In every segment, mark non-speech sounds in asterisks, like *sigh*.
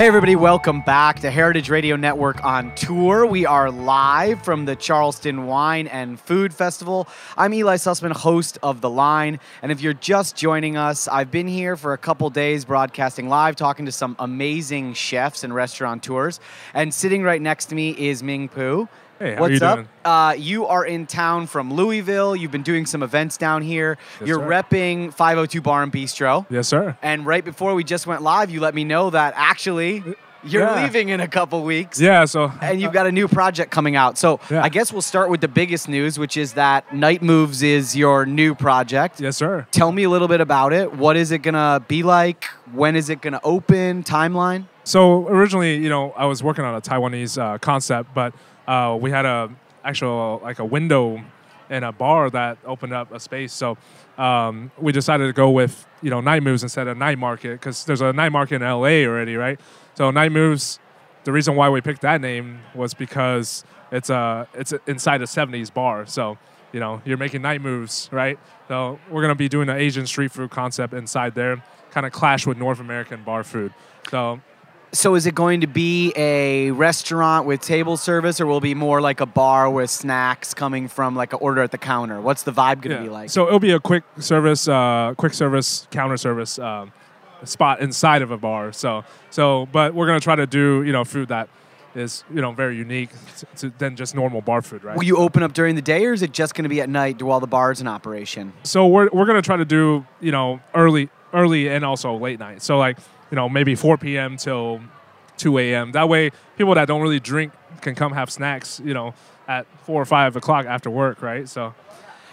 Hey, everybody, welcome back to Heritage Radio Network on tour. We are live from the Charleston Wine and Food Festival. I'm Eli Sussman, host of The Line. And if you're just joining us, I've been here for a couple days broadcasting live, talking to some amazing chefs and restaurateurs. And sitting right next to me is Ming Pu. Hey, how What's you up? doing? Uh, you are in town from Louisville. You've been doing some events down here. Yes, You're sir. repping 502 Bar and Bistro. Yes, sir. And right before we just went live, you let me know that actually you're Yeah. leaving in a couple weeks. Yeah, so And you've got a new project coming out. So Yeah. I guess we'll start with the biggest news, which is that Night Moves is your new project. yes, sir. Tell me a little bit about it. What is it going to be like? When is it going to open? Timeline? So originally, you know, I was working on a Taiwanese uh, concept, but uh, we had a actual like a window in a bar that opened up a space. So um, we decided to go with you know night moves instead of night market because there's a night market in LA already, right? So night moves. The reason why we picked that name was because it's a it's a, inside a 70s bar. So you know you're making night moves, right? So we're gonna be doing an Asian street food concept inside there, kind of clash with North American bar food. So So is it going to be a restaurant with table service or will it be more like a bar with snacks coming from like an order at the counter? What's the vibe going to be like? So it'll be a quick service, uh, quick service, counter service um, spot inside of a bar. So, so, but we're gonna try to do you know food that is you know very unique to, to, than just normal bar food, right? Will you open up during the day, or is it just going to be at night while the bar's in operation? so we're we're gonna try to do you know early, early and also late night. So like you know maybe 4 p.m. till 2 a.m. That way, people that don't really drink can come have snacks. You know at four or five o'clock after work, right? So.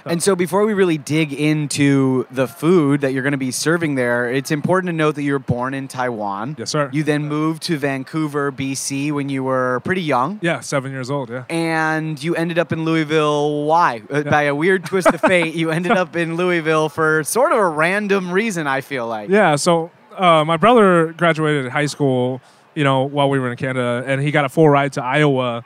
And so, before we really dig into the food that you're going to be serving there, it's important to note that you were born in Taiwan. Yes, sir. You then moved to Vancouver, BC, when you were pretty young. Yeah, seven years old. Yeah. And you ended up in Louisville. Why? Uh, By a weird twist of fate, you *laughs* ended up in Louisville for sort of a random reason, I feel like. Yeah, so uh, my brother graduated high school, you know, while we were in Canada, and he got a full ride to Iowa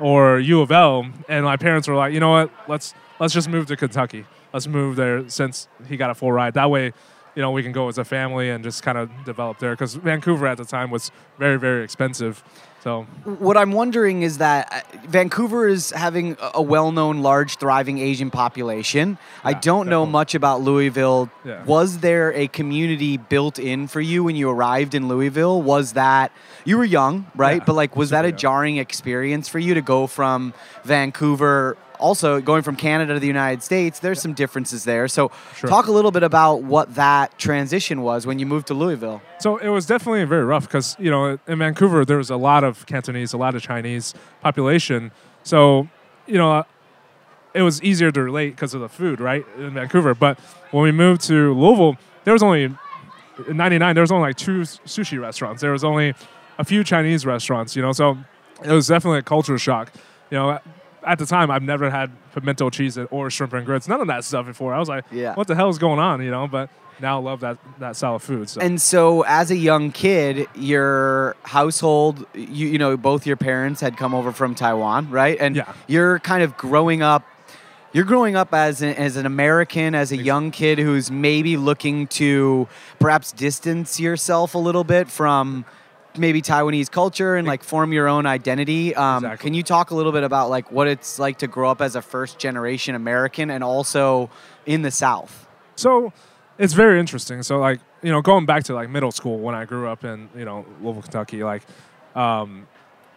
or U of L, and my parents were like, you know what, let's let's just move to Kentucky. Let's move there since he got a full ride. That way, you know, we can go as a family and just kind of develop there because Vancouver at the time was very very expensive. So What I'm wondering is that uh, Vancouver is having a- well-known, large, thriving Asian population. I don't know much about Louisville. Yeah. Was there a community built in for you when you arrived in Louisville? Was that you were young, right? Yeah, but like, was that a young. jarring experience for you to go from Vancouver? Also, going from Canada to the United States, there's some differences there. So, Sure. talk a little bit about what that transition was when you moved to Louisville. So it was definitely very rough because you know in Vancouver there was a lot of Cantonese, a lot of Chinese population. So you know it was easier to relate because of the food, right, in Vancouver. But when we moved to Louisville, there was only in '99 there was only like two sushi restaurants. There was only a few Chinese restaurants, you know. So it was definitely a culture shock. You know, at the time I've never had pimento cheese or shrimp and grits, none of that stuff before. I was like, Yeah. what the hell is going on, you know? But now I love that that style of food. So. And so, as a young kid, your household, you, you know, both your parents had come over from Taiwan, right? And Yeah. you're kind of growing up. You're growing up as an, as an American, as a young kid who's maybe looking to perhaps distance yourself a little bit from maybe Taiwanese culture and like form your own identity. Um, Exactly. Can you talk a little bit about like what it's like to grow up as a first generation American and also in the South? So it's very interesting. So like you know, going back to like middle school when I grew up in you know Louisville, Kentucky, like um,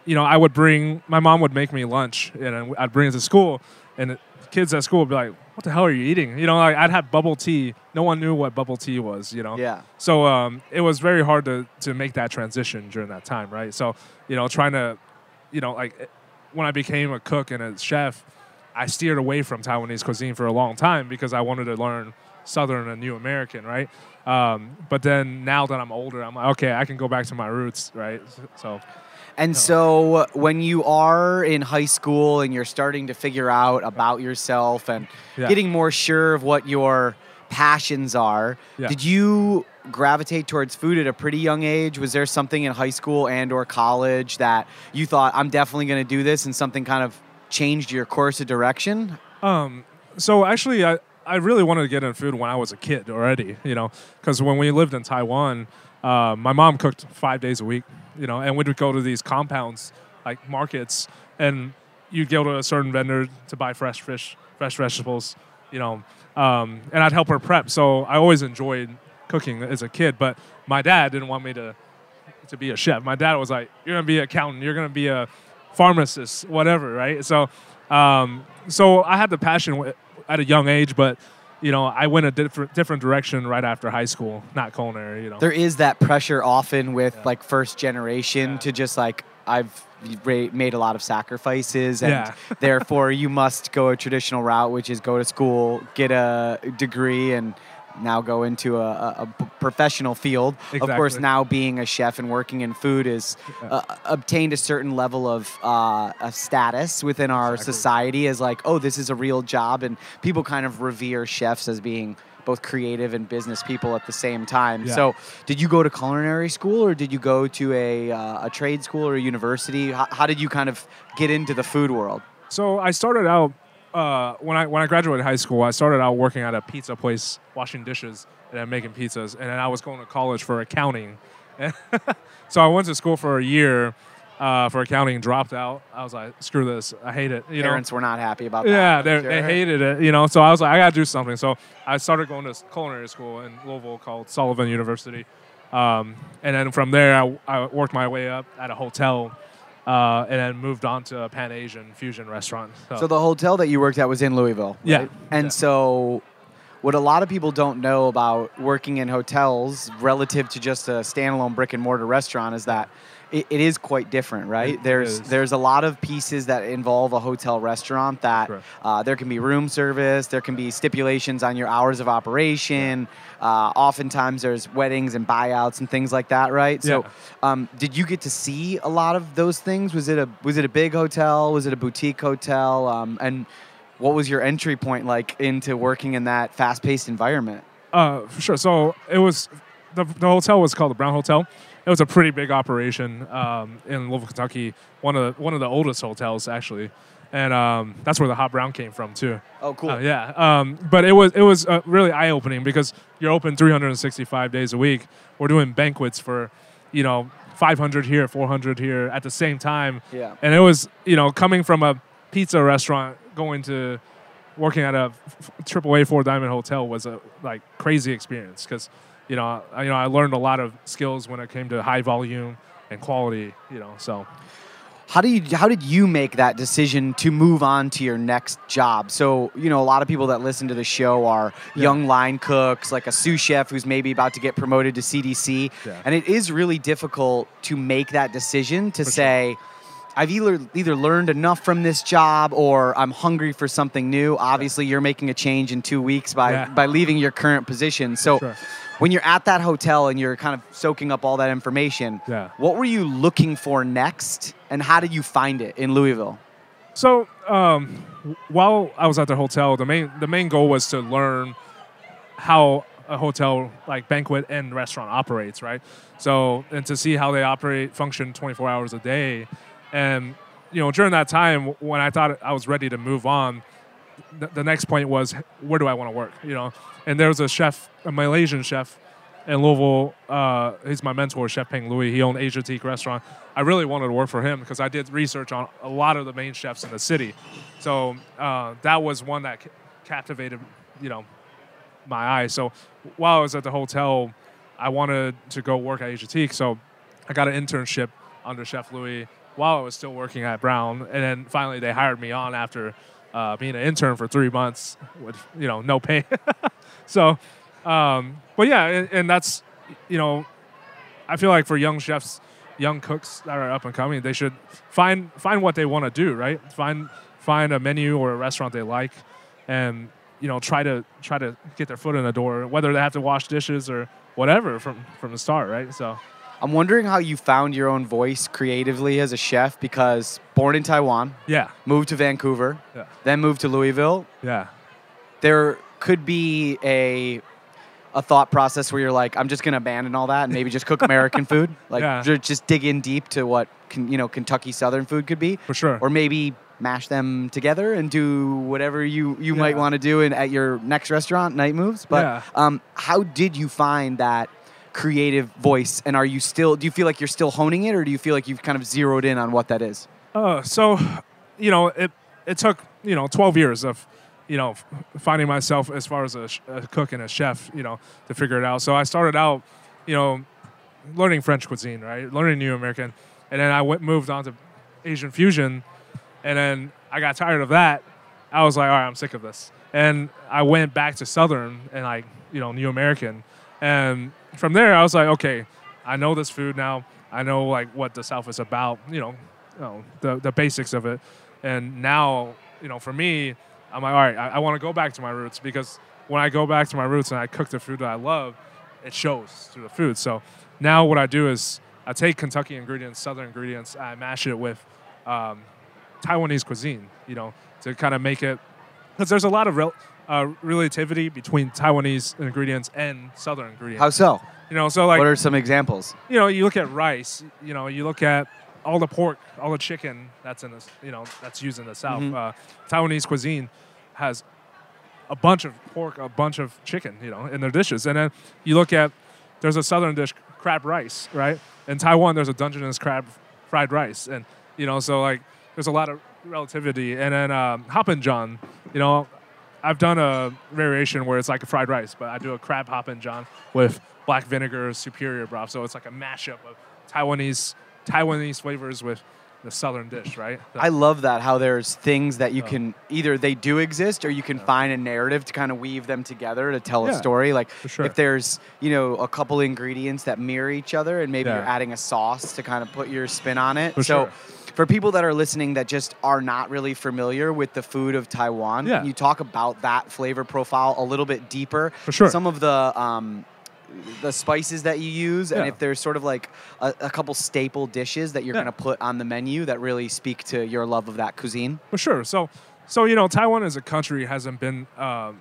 you know I would bring my mom would make me lunch and I'd bring it to school, and kids at school would be like, "What the hell are you eating?" You know, like I'd have bubble tea. No one knew what bubble tea was. You know. Yeah. So um, it was very hard to to make that transition during that time, right? So you know, trying to, you know, like when I became a cook and a chef, I steered away from Taiwanese cuisine for a long time because I wanted to learn Southern and New American, right? Um, but then now that I'm older, I'm like, okay, I can go back to my roots, right? So And so when you are in high school and you're starting to figure out about yourself and Yeah. getting more sure of what your passions are, Yeah. did you gravitate towards food at a pretty young age? Was there something in high school and or college that you thought I'm definitely going to do this and something kind of changed your course of direction? Um, so actually, I, I really wanted to get into food when I was a kid already, you know, because when we lived in Taiwan, uh, my mom cooked five days a week. You know, and we'd go to these compounds like markets, and you'd go to a certain vendor to buy fresh fish, fresh vegetables, you know, um, and I'd help her prep. So I always enjoyed cooking as a kid, but my dad didn't want me to to be a chef. My dad was like, "You're gonna be an accountant. You're gonna be a pharmacist, whatever." Right? So, um, so I had the passion at a young age, but you know, I went a different different direction right after high school, not culinary. You know, There is that pressure often with Yeah. like first generation Yeah. to just like I've made a lot of sacrifices and Yeah. therefore you must go a traditional route which is go to school, get a degree and now go into a professional field. Of course, now being a chef and working in food is Yeah. uh, obtained a certain level of uh, a status within our Exactly. society as like, oh, this is a real job, and people kind of revere chefs as being both creative and business people at the same time. Yeah. So, did you go to culinary school, or did you go to a uh, a trade school or a university? How, how did you kind of get into the food world? So I started out uh, when I when I graduated high school. I started out working at a pizza place, washing dishes and then making pizzas. And then I was going to college for accounting. *laughs* so I went to school for a year uh, for accounting, dropped out. I was like, screw this, I hate it. You know, Parents were not happy about that. yeah, they sure. they hated it. You know, so I was like, I gotta do something. So I started going to culinary school in Louisville called Sullivan University. Um, and then from there, I, I worked my way up at a hotel, uh, and then moved on to a Pan Asian fusion restaurant. So the hotel that you worked at was in Louisville. Yeah. And Yeah. so what a lot of people don't know about working in hotels relative to just a standalone brick and mortar restaurant is that it, it is quite different, right? It there's is. there's a lot of pieces that involve a hotel restaurant that uh, there can be room service, there can be stipulations on your hours of operation. Uh, oftentimes there's weddings and buyouts and things like that, right? So, Yeah. um, did you get to see a lot of those things? Was it a was it a big hotel? Was it a boutique hotel? Um, and what was your entry point like into working in that fast-paced environment? Uh, for sure. So it was the, the hotel was called the Brown Hotel. It was a pretty big operation um, in Louisville, Kentucky. One of the, one of the oldest hotels actually, and um, that's where the hot brown came from too. Oh, cool. Uh, yeah. Um, but it was it was uh, really eye opening because you're open 365 days a week. We're doing banquets for, you know, 500 here, 400 here at the same time. Yeah. And it was you know coming from a pizza restaurant going to working at a triple A four diamond hotel was a like crazy experience because you know I, you know I learned a lot of skills when it came to high volume and quality. You know so. How do you how did you make that decision to move on to your next job? So, you know, a lot of people that listen to the show are Yeah. young line cooks, like a sous chef who's maybe about to get promoted to CDC. Yeah. And it is really difficult to make that decision to For sure. say I've either either learned enough from this job or I'm hungry for something new. Obviously, you're making a change in 2 weeks by Yeah. by leaving your current position. So, Sure. When you're at that hotel and you're kind of soaking up all that information, Yeah. what were you looking for next, and how did you find it in Louisville? So um, while I was at the hotel, the main the main goal was to learn how a hotel like banquet and restaurant operates, right? So and to see how they operate, function 24 hours a day, and you know during that time when I thought I was ready to move on, the, the next point was where do I want to work, you know? And there was a chef, a Malaysian chef in Louisville. Uh, he's my mentor, Chef Peng Looi. He owned Asiatique restaurant. I really wanted to work for him because I did research on a lot of the main chefs in the city. So uh, that was one that ca- captivated, you know, my eye. So while I was at the hotel, I wanted to go work at Asiatique. So I got an internship under Chef Looi while I was still working at Brown, and then finally they hired me on after uh, being an intern for three months with you know no pay. *laughs* so, um, but yeah, and, and that's you know, I feel like for young chefs, young cooks that are up and coming, they should find find what they want to do, right? Find find a menu or a restaurant they like, and you know try to try to get their foot in the door, whether they have to wash dishes or whatever from from the start, right? So I'm wondering how you found your own voice creatively as a chef because born in Taiwan, yeah, moved to Vancouver, Yeah. then moved to Louisville. yeah, There could be a a thought process where you're like, I'm just gonna abandon all that and maybe just cook American *laughs* food, like Yeah. just dig in deep to what can, you know Kentucky Southern food could be, for sure. or maybe mash them together and do whatever you you might want to do in, at your next restaurant, night moves. But Yeah. um, how did you find that creative voice? And are you still? Do you feel like you're still honing it, or do you feel like you've kind of zeroed in on what that is? Uh, so, you know, it it took you know 12 years of you know finding myself as far as a, a cook and a chef, you know, to figure it out. So I started out, you know, learning French cuisine, right, learning New American, and then I went moved on to Asian fusion, and then I got tired of that. I was like, all right, I'm sick of this, and I went back to Southern and like you know New American, and from there I was like, okay, I know this food now. I know like what the South is about, you know, you know the the basics of it, and now you know for me, I'm like, all right, I, I want to go back to my roots because when I go back to my roots and I cook the food that I love, it shows through the food. So now what I do is I take Kentucky ingredients, Southern ingredients, I mash it with um, Taiwanese cuisine, you know, to kind of make it because there's a lot of rel- uh, relativity between Taiwanese ingredients and Southern ingredients. How so? you know, so like what are some examples? you know, you look at rice, you know, you look at all the pork, all the chicken that's in this, you know, that's used in the South. Mhm. Uh, Taiwanese cuisine has a bunch of pork, a bunch of chicken, you know, in their dishes. And then you look at, there's a southern dish, crab rice, right? In Taiwan, there's a Dungeness crab fried rice. And, you know, so like, there's a lot of relativity. And then um, Hoppin' John, you know, I've done a variation where it's like a fried rice, but I do a crab Hoppin' John with black vinegar superior broth. So it's like a mashup of Taiwanese Taiwanese flavors with the southern dish, right? I love that how there's things that you Oh. can either they do exist or you can find a narrative to kind of weave them together to tell a story. Like for sure. if there's you know a couple ingredients that mirror each other and maybe Yeah. you're adding a sauce to kind of put your spin on it. For so. sure. For people that are listening that just are not really familiar with the food of Taiwan, Yeah. can you talk about that flavor profile a little bit deeper? For sure. Some of the um, the spices that you use, and if there's sort of like a, a couple staple dishes that you're Yeah. going to put on the menu that really speak to your love of that cuisine. For sure. So, so you know, Taiwan as a country hasn't been um,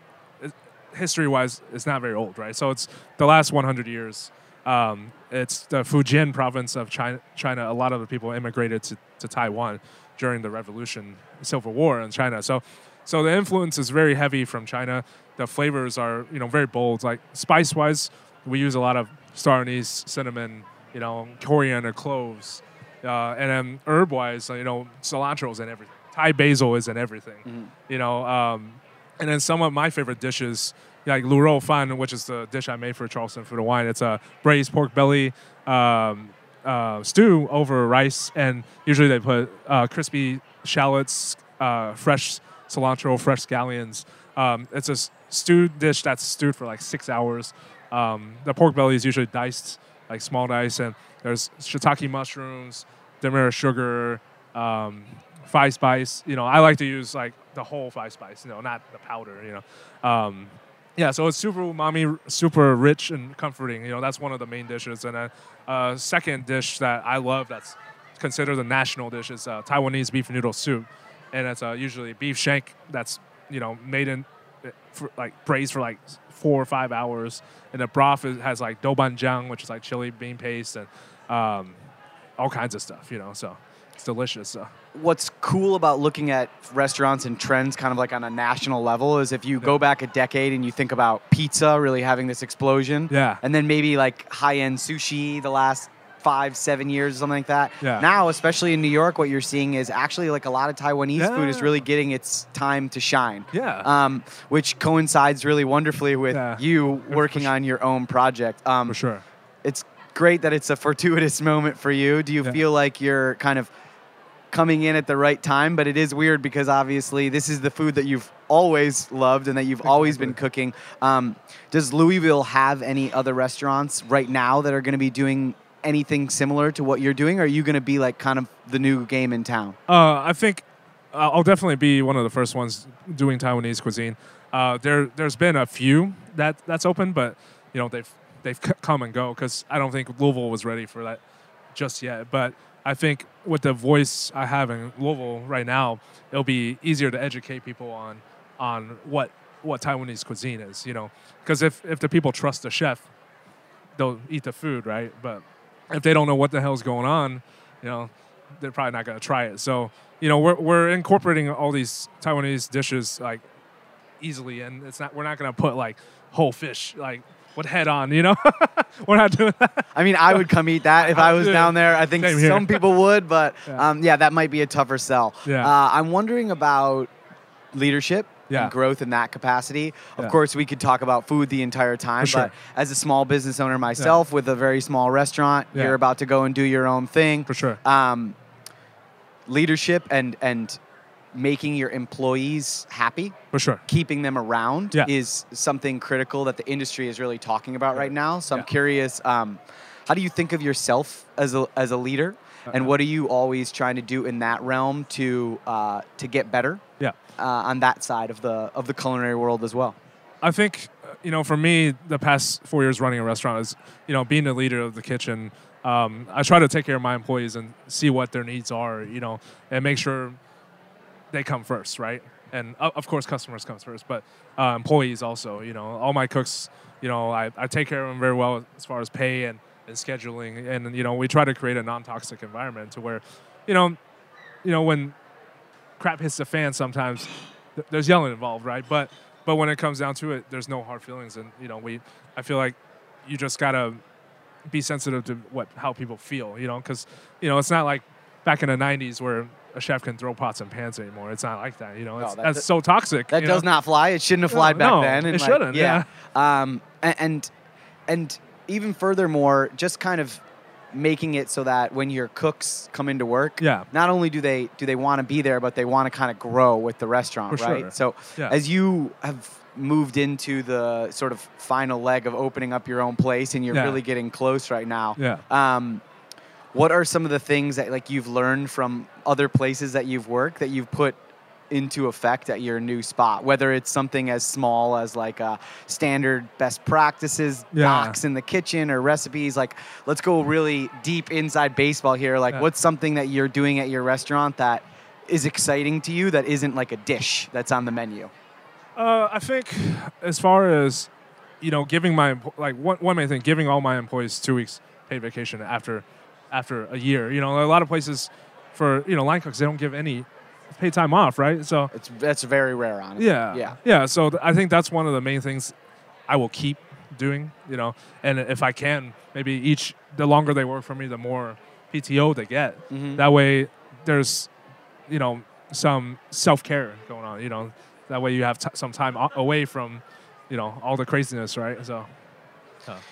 history-wise, it's not very old, right? So it's the last 100 years. Um, it's the Fujian province of China. China. A lot of the people immigrated to, to Taiwan during the Revolution, Civil War in China. So, so the influence is very heavy from China. The flavors are, you know, very bold. Like spice-wise, we use a lot of star anise, cinnamon, you know, coriander, cloves, uh, and then herb-wise, you know, cilantro's in everything. Thai basil is in everything. You know, um, and then some of my favorite dishes, like lu rou fan, which is the dish I made for Charleston Food and Wine. It's a braised pork belly um, uh, stew over rice, and usually they put uh, crispy shallots, uh, fresh cilantro, fresh scallions. Um, it's a stewed dish that's stewed for like six hours. Um, the pork belly is usually diced, like small dice, and there's shiitake mushrooms, demerara sugar, um, five spice. You know, I like to use like the whole five spice, you know, not the powder. You know, um, yeah. So it's super umami, super rich and comforting. You know, that's one of the main dishes. And a uh, second dish that I love that's considered the national dish is uh, Taiwanese beef noodle soup, and it's uh, usually beef shank that's you know made in for, like braised for like four or five hours, and the broth is, has like doubanjiang, which is like chili bean paste and um, all kinds of stuff. You know, so it's delicious. So. What's cool about looking at restaurants and trends kind of like on a national level is if you go back a decade and you think about pizza really having this explosion. Yeah. And then maybe like high end sushi the last five, seven years or something like that. Yeah. Now, especially in New York, what you're seeing is actually like a lot of Taiwanese food is really getting its time to shine. Yeah. Um, which coincides really wonderfully with Yeah. you working sure. on your own project. Um, For sure. it's great that it's a fortuitous moment for you. Do you Yeah. feel like you're kind of coming in at the right time? But it is weird because obviously this is the food that you've always loved and that you've always been cooking. Um, does Louisville have any other restaurants right now that are going to be doing anything similar to what you're doing? Or are you going to be like kind of the new game in town? Uh, I think uh, I'll definitely be one of the first ones doing Taiwanese cuisine. Uh, there, there's been a few that that's open, but you know they've they've come and go because I don't think Louisville was ready for that just yet. But I think with the voice I have in Louisville right now, it'll be easier to educate people on on what what Taiwanese cuisine is. You know, because if if the people trust the chef, they'll eat the food, right? But if they don't know what the hell's going on, you know, they're probably not going to try it. So, you know, we're, we're incorporating all these Taiwanese dishes like easily, and it's not we're not going to put like whole fish like with head on. You know, *laughs* we're not doing that. I mean, I would come eat that if I was down there. I think some people would, but Yeah. um, yeah, that might be a tougher sell. Yeah. Uh, I'm wondering about leadership Yeah. and growth in that capacity. Of Yeah. course, we could talk about food the entire time, sure. but as a small business owner myself with a very small restaurant, Yeah. you're about to go and do your own thing. For sure. Um, leadership and and making your employees happy For sure. keeping them around Yeah. is something critical that the industry is really talking about right now. So I'm Yeah. curious, um, how do you think of yourself as a as a leader, and Uh-huh. what are you always trying to do in that realm to uh, to get better Yeah. uh, on that side of the of the culinary world as well? I think uh, you know, for me, the past four years running a restaurant is you know being the leader of the kitchen. Um, I try to take care of my employees and see what their needs are, you know, and make sure they come first, right? And of course, customers comes first, but uh, employees also. You know, all my cooks, you know, I, I take care of them very well as far as pay and, and scheduling, and you know, we try to create a non-toxic environment to where, you know, you know when crap hits the fan, sometimes th- there's yelling involved, right? But but when it comes down to it, there's no hard feelings, and you know, we I feel like you just gotta be sensitive to what how people feel, you know, because you know it's not like back in the '90s where a chef can throw pots and pans anymore. It's not like that, you know. No, that- that's that- so toxic. That does know? not fly. It shouldn't have No, flied back no, then. and it like, shouldn't, Yeah. Um, a- and and even furthermore, just kind of making it so that when your cooks come into work, Yeah. not only do they do they want to be there, but they want to kind of grow with the restaurant, For right? sure. So Yeah. as you have moved into the sort of final leg of opening up your own place, and you're Yeah. really getting close right now. Yeah. Um, what are some of the things that like you've learned from other places that you've worked that you've put into effect at your new spot whether it's something as small as like a standard best practices Yeah. in the kitchen or recipes like let's go really deep inside baseball here like Yeah. what's something that you're doing at your restaurant that is exciting to you that isn't like a dish that's on the menu Uh, I think as far as you know, giving my like one one main thing, giving all my employees two weeks paid vacation after after a year. You know, a lot of places for you know line cooks they don't give any paid time off, right? So it's that's very rare honestly yeah, yeah yeah. So th- I think that's one of the main things I will keep doing. You know, and if I can, maybe each the longer they work for me, the more PTO they get. Mhm. That way, there's you know some self care going on. You know, that way you have t- some time away from you know all the craziness, right? So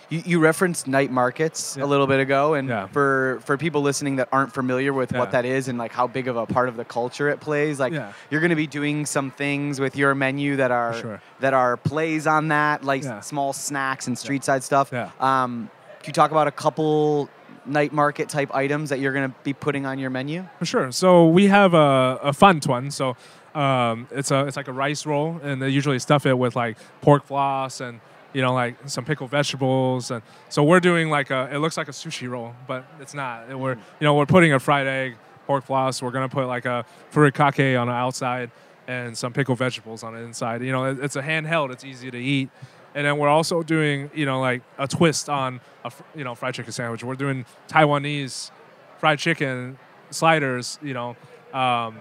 You, you referenced night markets Yeah. a little bit ago, and Yeah. for for people listening that aren't familiar with what that is and like how big of a part of the culture it plays, like Yeah. you're going to be doing some things with your menu that are sure. that are plays on that, like Yeah. small snacks and street side stuff. Yeah. Um, can you talk about a couple night market type items that you're going to be putting on your menu? For sure. So we have a, a fun one. So um, it's a it's like a rice roll, and they usually stuff it with like pork floss and you know like some pickled vegetables. And so we're doing like a it looks like a sushi roll, but it's not. And We're you know we're putting a fried egg, pork floss. We're gonna put like a furikake on the outside and some pickled vegetables on the inside. You know it- it's a handheld. It's easy to eat. And then we're also doing, you know, like a twist on a, you know, fried chicken sandwich. We're doing Taiwanese fried chicken sliders, you know, um,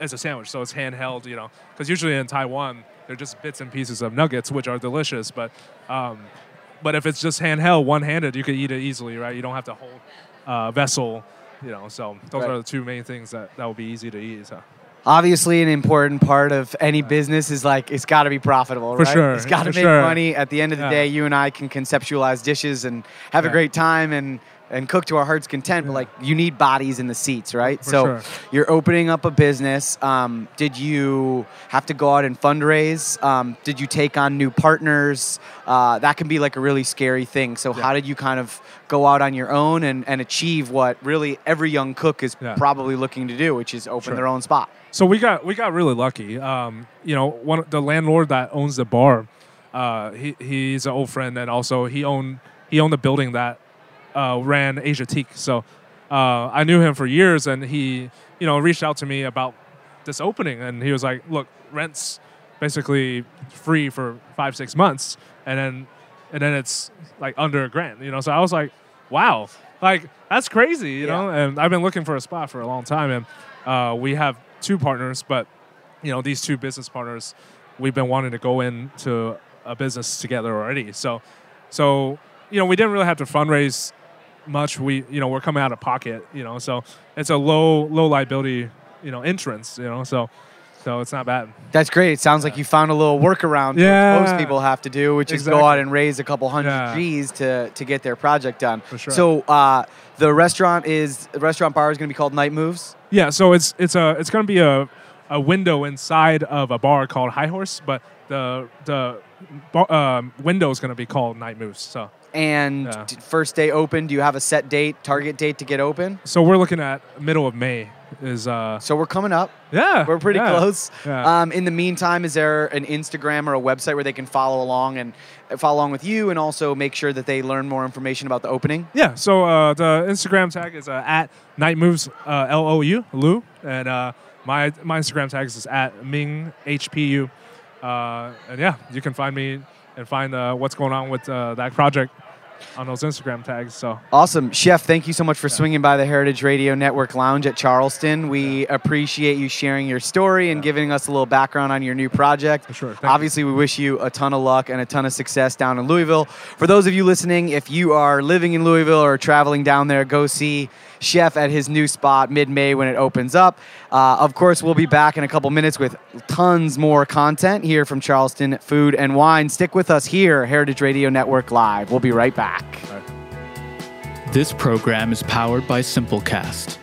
as a sandwich. So it's handheld, you know, because usually in Taiwan they're just bits and pieces of nuggets, which are delicious. But um, but if it's just handheld, one-handed, you could eat it easily, right? You don't have to hold uh, vessel, you know. So those Right. are the two main things that that will be easy to eat. So. Obviously, an important part of any business is like it's got to be profitable, For right? sure, It's got to make sure. money. At the end of the Yeah. day, you and I can conceptualize dishes and have a great time and and cook to our heart's content. But like, you need bodies in the seats, right? For so sure. you're opening up a business. Um, did you have to go out and fundraise? Um, did you take on new partners? Uh, that can be like a really scary thing. So Yeah. how did you kind of go out on your own and, and achieve what really every young cook is Yeah. probably looking to do, which is open Sure. their own spot? So we got we got really lucky. Um, you know, one the landlord that owns the bar, uh, he he's an old friend, and also he owned he owned the building that uh, ran Asiatique. So uh, I knew him for years, and he you know reached out to me about this opening, and he was like, "Look, rent's basically free for five six months, and then and then it's like under a grand." You know, so I was like, "Wow." Like that's crazy, you know. And I've been looking for a spot for a long time, and uh, we have two partners, but you know these two business partners, we've been wanting to go into a business together already. So So you know, we didn't really have to fundraise much. We you know we're coming out of pocket. You know, so it's a low low liability you know entrance. You know, so so it's not bad. That's great. It sounds like you found a little workaround Yeah. most people have to do, which is go out and raise a couple hundred Yeah. G's to, to get their project done. For sure. So uh, the restaurant is the restaurant bar is going to be called Night Moves. Yeah, so it's it's a it's gonna be a a window inside of a bar called High Horse, but the the bar, um, window is gonna be called Night Moves. So And Yeah. first day open, do you have a set date, target date to get open? so we're looking at middle of May. Is uh So we're coming up. yeah We're pretty yeah, close. Yeah. Um, in the meantime, is there an Instagram or a website where they can follow along and uh, follow along with you, and also make sure that they learn more information about the opening? Yeah, so uh, the Instagram tag is uh, at Night Moves uh, L O U Lu, and uh, my my Instagram tag is at Ming HPU, uh, and yeah, you can find me and find uh, what's going on with uh, that project on those Instagram tags. So Awesome. Chef, thank you so much for swinging by the Heritage Radio Network Lounge at Charleston. We appreciate you sharing your story and giving us a little background on your new project. For sure. Thank you. Obviously, we wish you a ton of luck and a ton of success down in Louisville. For those of you listening, if you are living in Louisville or traveling down there, go see Chef at his new spot mid May when it opens up. Uh, of course, we'll be back in a couple minutes with tons more content here from Charleston Food and Wine. Stick with us here, Heritage Radio Network Live. We'll be right back. This program is powered by Simplecast.